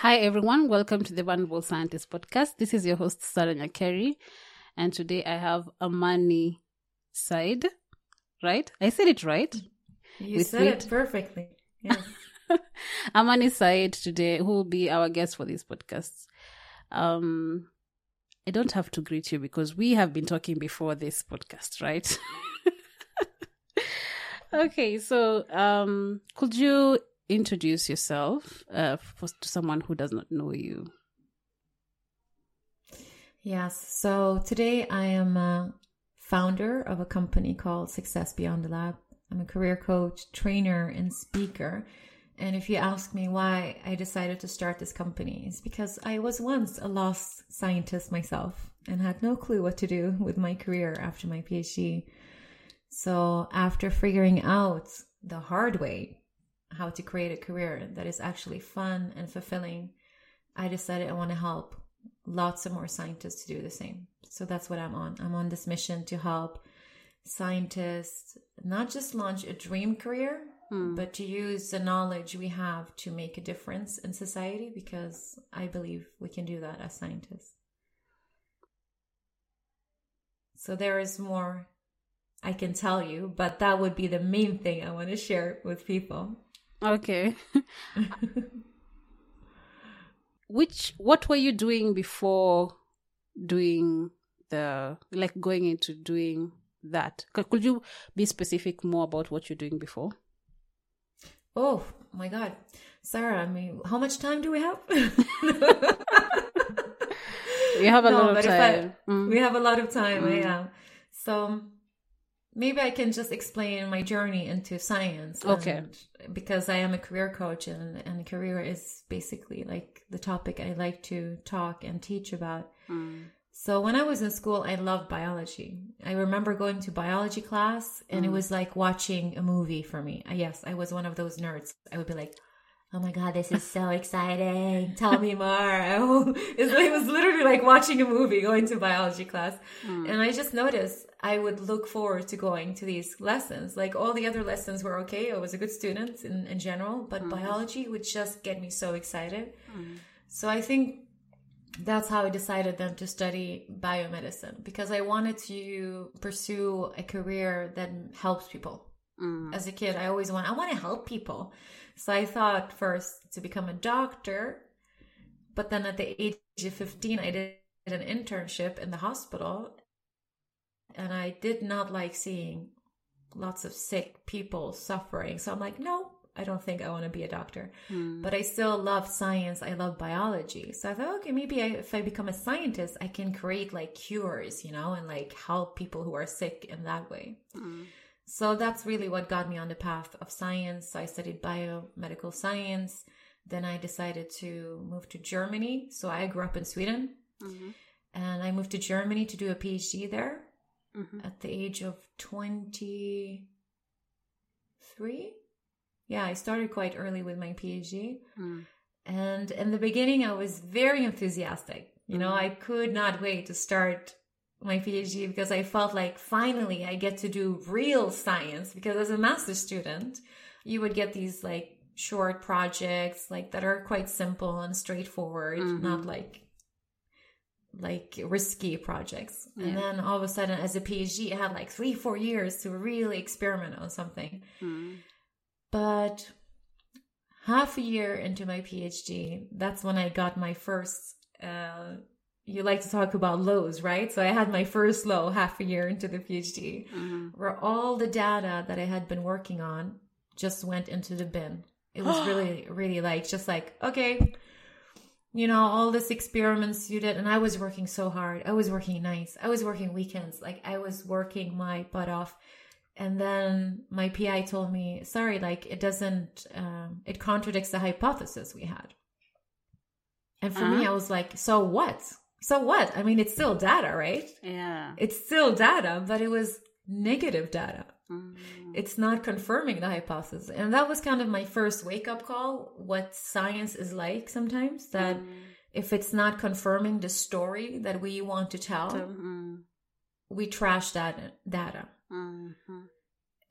Hi, everyone. Welcome to the Vulnerable Scientist podcast. This is your host, Sarah Nyakeri. And today I have Amani Said, right? I said it right? You With said it, it perfectly. Yes. Amani Said today, who will be our guest for this podcast. Um, I don't have to greet you because we have been talking before this podcast, right? okay, so um, could you introduce yourself uh, for, to someone who does not know you. Yes. So today I am a founder of a company called Success Beyond the Lab. I'm a career coach, trainer, and speaker. And if you ask me why I decided to start this company, it's because I was once a lost scientist myself and had no clue what to do with my career after my PhD. So after figuring out the hard way how to create a career that is actually fun and fulfilling, I decided I want to help lots of more scientists to do the same. So that's what I'm on. I'm on this mission to help scientists not just launch a dream career, hmm. but to use the knowledge we have to make a difference in society because I believe we can do that as scientists. So there is more I can tell you, but that would be the main thing I want to share with people. Okay. Which what were you doing before doing the like going into doing that? Could you be specific more about what you're doing before? Oh my god. Sarah, I mean, how much time do we have? we have a no, lot of time. I, mm. We have a lot of time, mm. yeah. So maybe I can just explain my journey into science. Okay. Because I am a career coach and, and career is basically like the topic I like to talk and teach about. Mm. So when I was in school, I loved biology. I remember going to biology class and mm. it was like watching a movie for me. Yes, I was one of those nerds. I would be like, oh my god this is so exciting tell me more it was literally like watching a movie going to biology class mm. and i just noticed i would look forward to going to these lessons like all the other lessons were okay i was a good student in, in general but mm. biology would just get me so excited mm. so i think that's how I decided then to study biomedicine because I wanted to pursue a career that helps people. Mm. As a kid, I always want I want to help people. So I thought first to become a doctor, but then at the age of 15, I did an internship in the hospital. And I did not like seeing lots of sick people suffering. So I'm like, no, I don't think I want to be a doctor. Hmm. But I still love science. I love biology. So I thought, okay, maybe I, if I become a scientist, I can create like cures, you know, and like help people who are sick in that way. Hmm. So that's really what got me on the path of science. I studied biomedical science. Then I decided to move to Germany. So I grew up in Sweden. Mm-hmm. And I moved to Germany to do a PhD there mm-hmm. at the age of 23. Yeah, I started quite early with my PhD. Mm. And in the beginning, I was very enthusiastic. You know, mm. I could not wait to start my PhD because I felt like finally I get to do real science because as a master student, you would get these like short projects like that are quite simple and straightforward, mm-hmm. not like like risky projects. Yeah. And then all of a sudden as a PhD, I had like three, four years to really experiment on something. Mm. But half a year into my PhD, that's when I got my first uh, you like to talk about lows, right? So I had my first low half a year into the PhD, mm-hmm. where all the data that I had been working on just went into the bin. It was really, really like just like okay, you know, all these experiments you did, and I was working so hard. I was working nights. I was working weekends. Like I was working my butt off. And then my PI told me, sorry, like it doesn't, um, it contradicts the hypothesis we had. And for uh-huh. me, I was like, so what? So what? I mean, it's still data, right? Yeah. It's still data, but it was negative data. Mm. It's not confirming the hypothesis. And that was kind of my first wake up call what science is like sometimes that mm. if it's not confirming the story that we want to tell, mm. we trash that data. Mm-hmm.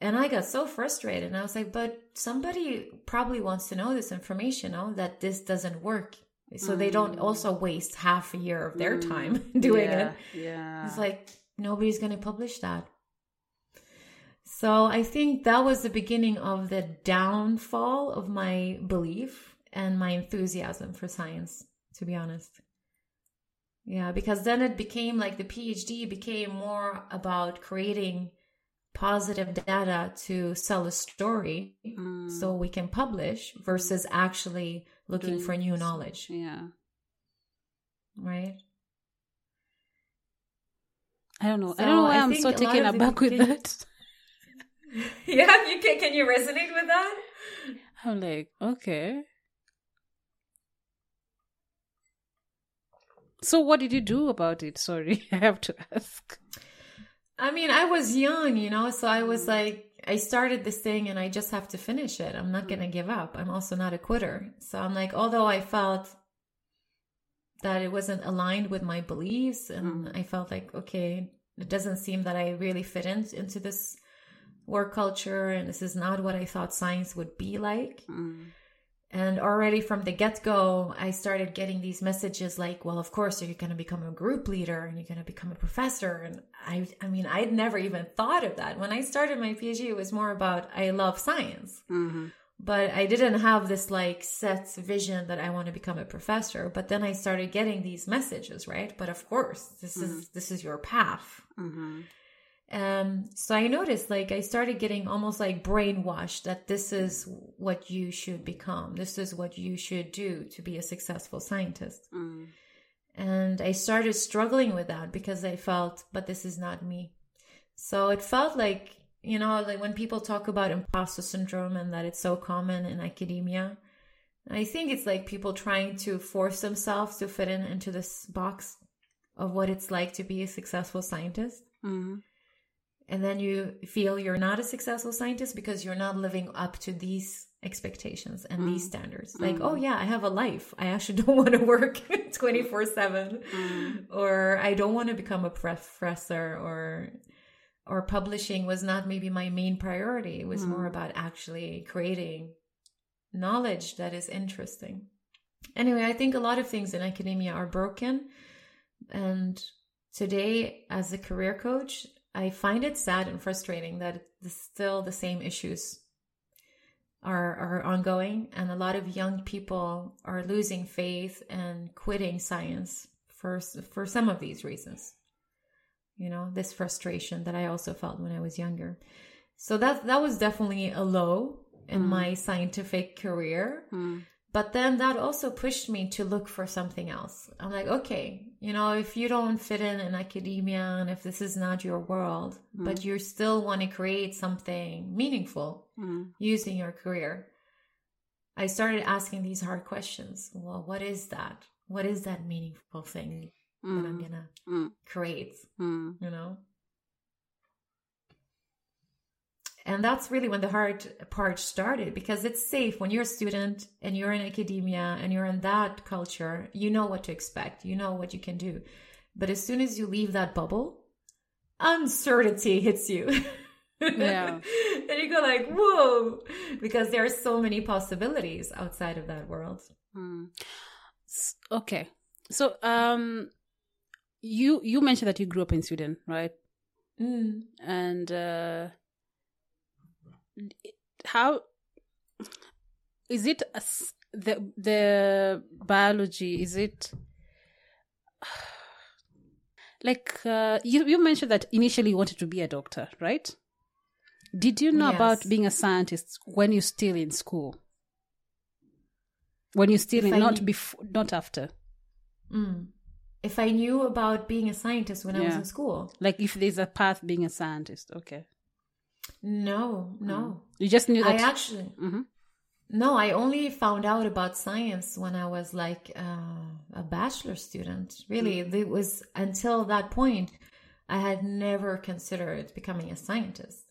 And I got so frustrated and I was like, but somebody probably wants to know this information, know, that this doesn't work. So they don't mm. also waste half a year of their time mm. doing yeah, it. Yeah. It's like nobody's going to publish that. So I think that was the beginning of the downfall of my belief and my enthusiasm for science, to be honest. Yeah, because then it became like the PhD became more about creating positive data to sell a story mm. so we can publish versus actually looking for new knowledge. Yeah. Right? I don't know. So I don't know why I am so taken aback with that. yeah, you can. Can you resonate with that? I'm like, okay. So, what did you do about it? Sorry, I have to ask. I mean, I was young, you know, so I was like, I started this thing and I just have to finish it. I'm not going to give up. I'm also not a quitter. So I'm like, although I felt that it wasn't aligned with my beliefs and mm. I felt like, okay, it doesn't seem that I really fit in, into this work culture and this is not what I thought science would be like. Mm. And already from the get go, I started getting these messages like, well, of course, you're going to become a group leader and you're going to become a professor. And I, I mean, I'd never even thought of that. When I started my PhD, it was more about, I love science. Mm-hmm. But I didn't have this like set vision that I want to become a professor. But then I started getting these messages, right? But of course, this mm-hmm. is, this is your path. Mm-hmm. Um, so I noticed like I started getting almost like brainwashed that this is what you should become. This is what you should do to be a successful scientist. Mm. And I started struggling with that because I felt, but this is not me. So it felt like, you know, like when people talk about imposter syndrome and that it's so common in academia, I think it's like people trying to force themselves to fit in into this box of what it's like to be a successful scientist. Mm and then you feel you're not a successful scientist because you're not living up to these expectations and mm. these standards like mm. oh yeah i have a life i actually don't want to work 24 7 mm. or i don't want to become a professor or or publishing was not maybe my main priority it was more mm. about actually creating knowledge that is interesting anyway i think a lot of things in academia are broken and today as a career coach I find it sad and frustrating that still the same issues are are ongoing, and a lot of young people are losing faith and quitting science for for some of these reasons. You know, this frustration that I also felt when I was younger. So that that was definitely a low in mm. my scientific career. Mm. But then that also pushed me to look for something else. I'm like, okay, you know, if you don't fit in in academia and if this is not your world, mm. but you still want to create something meaningful mm. using your career, I started asking these hard questions. Well, what is that? What is that meaningful thing mm. that I'm mm. going to mm. create? Mm. You know? And that's really when the hard part started because it's safe when you're a student and you're in academia and you're in that culture, you know what to expect, you know what you can do. But as soon as you leave that bubble, uncertainty hits you. Yeah. and you go like, whoa, because there are so many possibilities outside of that world. Hmm. Okay. So, um, you, you mentioned that you grew up in Sweden, right? Mm. And, uh, how is it the the biology is it like uh, you you mentioned that initially you wanted to be a doctor right did you know yes. about being a scientist when you're still in school when you're still If in, not knew- before, not after. Mm. If I knew about being a scientist when I was in school, Like if there's a path being a scientist, okay. No, no. You just knew I that. actually Mhm. no. I only found out about science when I was like uh, a bachelor student. Really, it was until that point I had never considered becoming a scientist.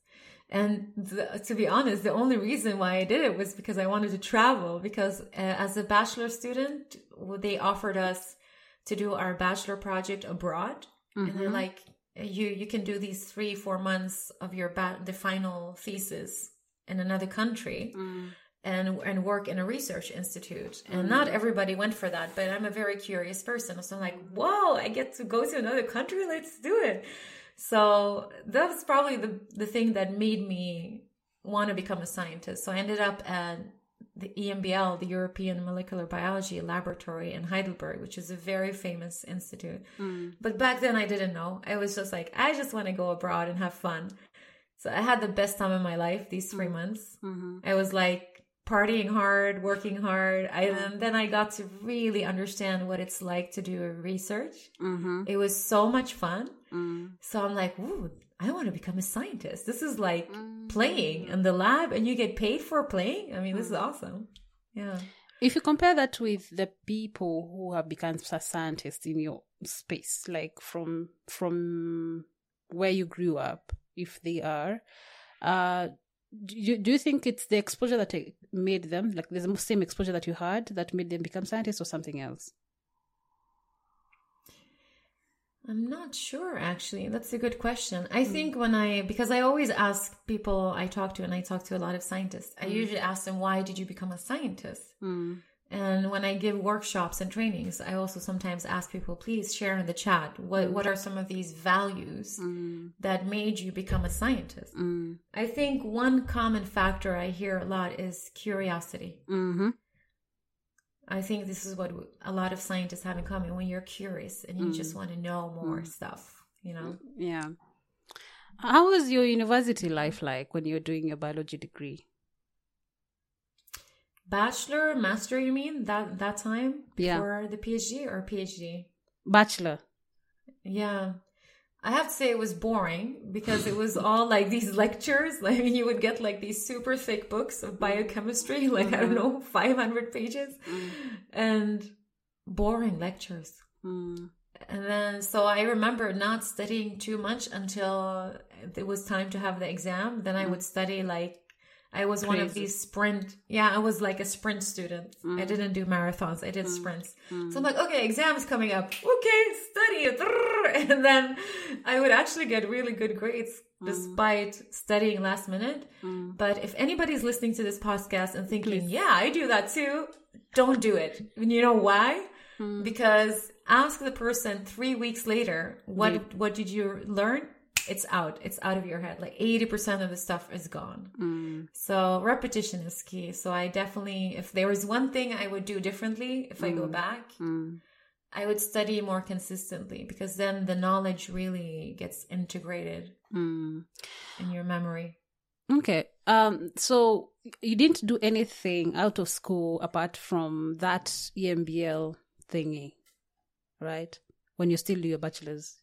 And the, to be honest, the only reason why I did it was because I wanted to travel. Because uh, as a bachelor student, they offered us to do our bachelor project abroad, and they're like, you you can do these three four months of your ba- the final thesis in another country mm. and and work in a research institute. And mm. not everybody went for that but i'm a very curious person. So i'm like whoa i get to go to another country? Let's do it. So that was probably the the thing that made me want to become a scientist. So i ended up at the EMBL, the European Molecular Biology Laboratory in Heidelberg, which is a very famous institute. Mm. But back then I didn't know. I was just like, I just want to go abroad and have fun. So I had the best time of my life these three mm. months. Mm-hmm. I was like partying hard, working hard. I and then I got to really understand what it's like to do research. Mm-hmm. It was so much fun. Mm. So I'm like, ooh, I want to become a scientist. This is like playing in the lab and you get paid for playing. I mean, this is awesome. Yeah. If you compare that with the people who have become scientists in your space, like from from where you grew up, if they are, uh, do you, do you think it's the exposure that made them, like the same exposure that you had, that made them become scientists, or something else? I'm not sure actually. That's a good question. I hmm. think when I, because I always ask people I talk to, and I talk to a lot of scientists, I hmm. usually ask them, why did you become a scientist? Hmm. And when I give workshops and trainings, I also sometimes ask people, please share in the chat what, what are some of these values that made you become a scientist? I think one common factor I hear a lot is curiosity. Mm-hmm. I think this is what a lot of scientists have in common when you're curious and you just mm. want to know more mm. stuff, you know? Yeah. How was your university life like when you were doing your biology degree? Bachelor, master, you mean that that time Yeah. for the PhD or PhD? Bachelor. Yeah. I have to say it was boring because it was all like these lectures. Like you would get like these super thick books of biochemistry, like I don't know, mm-hmm. 500 pages mm. and boring lectures. Mm. And then, so I remember not studying too much until it was time to have the exam. Then I mm. would study like, I was one of these sprint. Yeah, I was like a sprint student. I mm. didn't do marathons. I did mm. sprints. Mm. So I'm like, okay, exam's coming up. Okay, study it. And then I would actually get really good grades despite studying last minute. But if anybody's listening to this podcast and thinking, yeah, I do that too, don't do it. And you know why? Because ask the person three weeks later, what what did you learn? It's out. It's out of your head. Like eighty percent of the stuff is gone. So repetition is key. So I definitely, if there was one thing I would do differently, if I go back, I would study more consistently because then the knowledge really gets integrated Mm. in your memory. Okay. Um. So you didn't do anything out of school apart from that EMBL thingy, right? When you still do your bachelor's.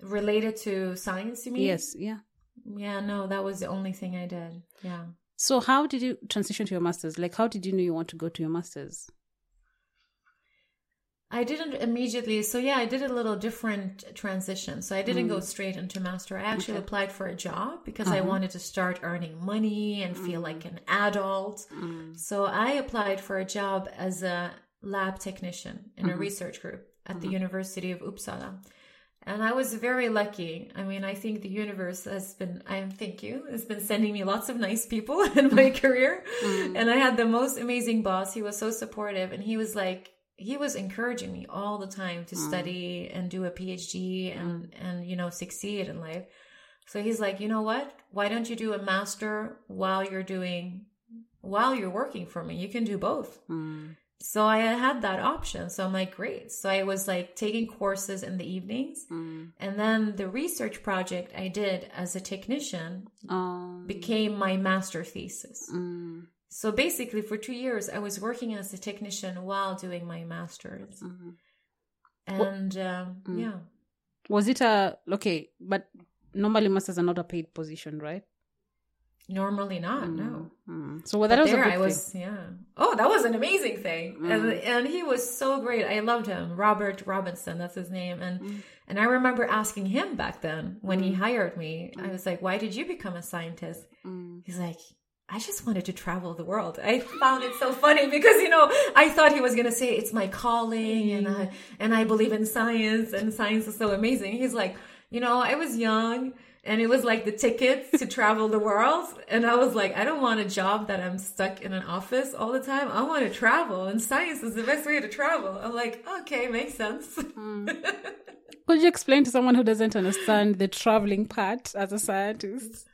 Related to science, you mean? Yes. Yeah. Yeah, no, that was the only thing I did. Yeah. So how did you transition to your master's? Like, how did you know you want to go to your master's? I didn't immediately. So yeah, I did a little different transition. So I didn't go mm. straight into master. I actually applied for a job because I uh-huh. wanted to start earning money and feel like mm. an adult. Mm. So I applied for a job as a lab technician in a mm-hmm. research group at the mm-hmm. University of Uppsala. And I was very lucky. I mean, I think the universe has been, I thank you, has been sending me lots of nice people in my mm. career. Mm. And I had the most amazing boss. He was so supportive and he was like, he was encouraging me all the time to mm. study and do a PhD and, and, you know, succeed in life. So he's like, you know what? Why don't you do a master while you're doing, while you're working for me? You can do both. So I had that option. So I'm like, great. So I was like taking courses in the evenings. And then the research project I did as a technician Um. became my master thesis. So basically, for two years, I was working as a technician while doing my master's. Mhm. And um, Mm. yeah, Was it a okay? But normally masters are not a paid position, right? Normally not, no. Mm. So well, that But was a there I was, yeah. Oh, that was an amazing thing, and Mm. and he was so great. I loved him, Robert Robinson. That's his name, and Mm. and I remember asking him back then when he hired me. I was like, "Why did you become a scientist?" thing. He's like, I just wanted to travel the world. I found it so funny because you know I thought he was gonna say it's my calling and I and I believe in science and science is so amazing. He's like, you know, I was young and it was like the tickets to travel the world and I was like, I don't want a job that I'm stuck in an office all the time. I want to travel and science is the best way to travel. I'm like, okay, makes sense. Mm. Could you explain to someone who doesn't understand the traveling part as a scientist?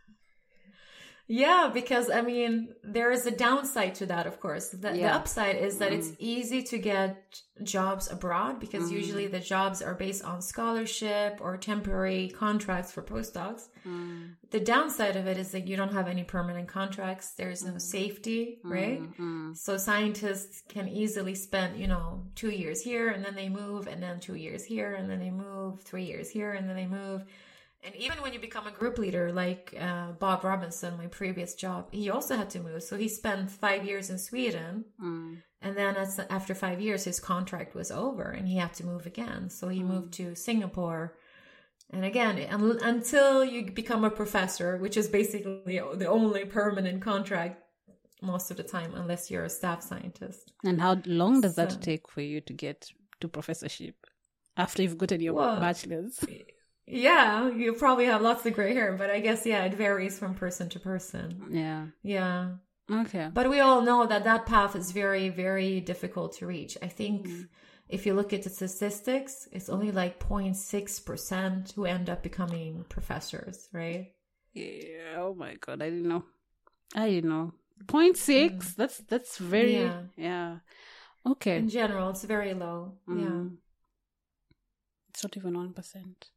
Yeah, because I mean, there is a downside to that, of course. The, the upside is that it's mm-hmm. easy to get jobs abroad because mm-hmm. usually the jobs are based on scholarship or temporary contracts for postdocs. Mm. The downside of it is that you don't have any permanent contracts, there's no mm. safety, mm-hmm. right? Mm. So scientists can easily spend, you know, two years here and then they move, and then two years here and then they move, three years here and then they move. And even when you become a group leader, like uh, Bob Robinson, my previous job, he also had to move. So he spent five years in Sweden. And then as, after five years, his contract was over and he had to move again. So he moved to Singapore. And again, un- until you become a professor, which is basically the only permanent contract most of the time, unless you're a staff scientist. And how long does that take for you to get to professorship after you've gotten your Well, bachelor's? Yeah, you probably have lots of gray hair, but I guess, yeah, it varies from person to person. Yeah. Yeah. Okay. But we all know that that path is very, very difficult to reach. I think Mm. if you look at the statistics, it's only like 0.6% who end up becoming professors, right? Yeah. Oh my god, I didn't know. I didn't know. Point six. That's that's very yeah. Yeah. Okay. In general, it's very low. Yeah. Mm. It's not even one percent.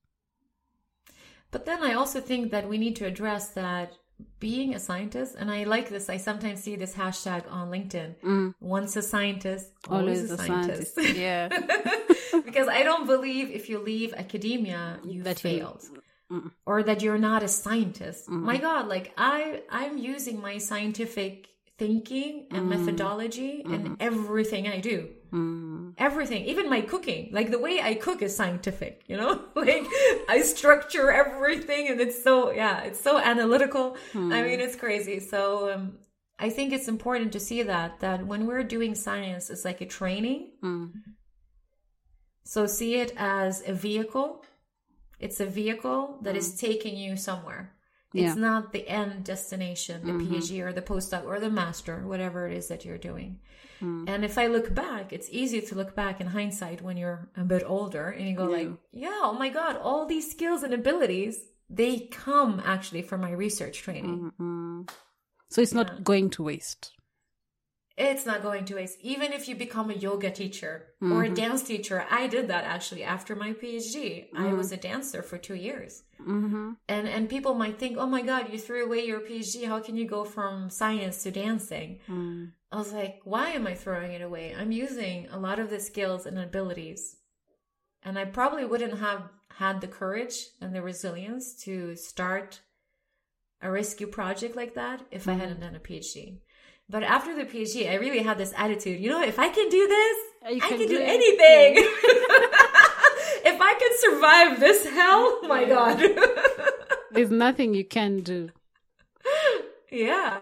But then I also think that we need to address that being a scientist, and I like this, I sometimes see this hashtag on LinkedIn Mm. once a scientist, always, Always a scientist. scientist. Yeah. because I don't believe if you leave academia, you That you- failed. Or that you're not a scientist. Mm-hmm. My God, like I I'm using my scientific thinking and methodology in everything I do. Mm. Everything, even my cooking. Like the way I cook is scientific, you know? like I structure everything and it's so yeah, it's so analytical. I mean, it's crazy. So um I think it's important to see that that when we're doing science, it's like a training. Mm. So see it as a vehicle. It's a vehicle that is taking you somewhere. It's Yeah. not the end destination, the PhD or the postdoc or the master, whatever it is that you're doing. And if I look back, it's easy to look back in hindsight when you're a bit older and you go like, yeah, oh my God, all these skills and abilities, they come actually from my research training. Mm. So it's not going to waste. It's not going to waste. Even if you become a yoga teacher or a dance teacher, I did that actually after my PhD. I was a dancer for two years. Mm-hmm. And and people might think, oh my God, you threw away your PhD. How can you go from science to dancing? Mm. I was like, why am I throwing it away? I'm using a lot of the skills and abilities. And I probably wouldn't have had the courage and the resilience to start a rescue project like that if I hadn't done a PhD. But after the PhD, I really had this attitude, you know, if I can do this, You I can can do do anything. if I can survive this hell, my God. There's nothing you can do. yeah.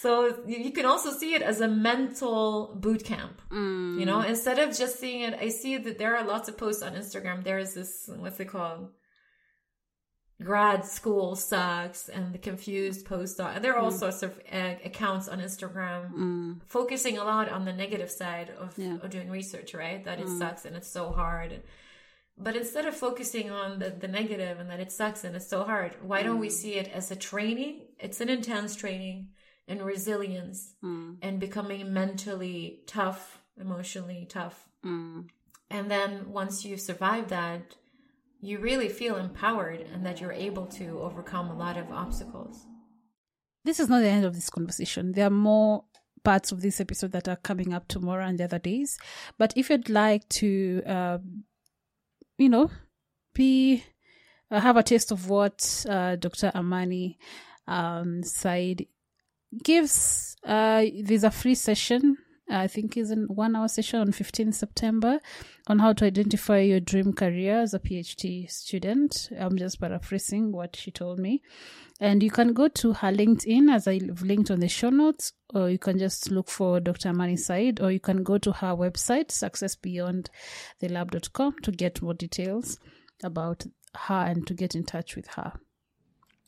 So you you can also see it as a mental boot camp. Mm. You know, instead of just seeing it, I see that there are lots of posts on Instagram. There is this, what's it called? Grad school sucks and the confused postdoc. And there are all sorts of uh, accounts on Instagram Mm. focusing a lot on the negative side of, Yeah. of doing research, right? That it sucks and it's so hard. But instead of focusing on the, the negative and that it sucks and it's so hard, why don't we see it as a training? It's an intense training in resilience Mm. and becoming mentally tough, emotionally tough. Mm. And then once you survive that, you really feel empowered and that you're able to overcome a lot of obstacles. this is not the end of this conversation. There are more parts of this episode that are coming up tomorrow and the other days. But if you'd like to, uh, you know, be uh, have a taste of what uh, Dr. Amani um, Said gives, uh, there's a free session. I think is a one hour session on 15 September on how to identify your dream career as a PhD student. I'm just paraphrasing what she told me. And you can go to her LinkedIn as I've linked on the show notes, or you can just look for Dr. Amani Said, or you can go to her website, successbeyondthelab.com, to get more details about her and to get in touch with her.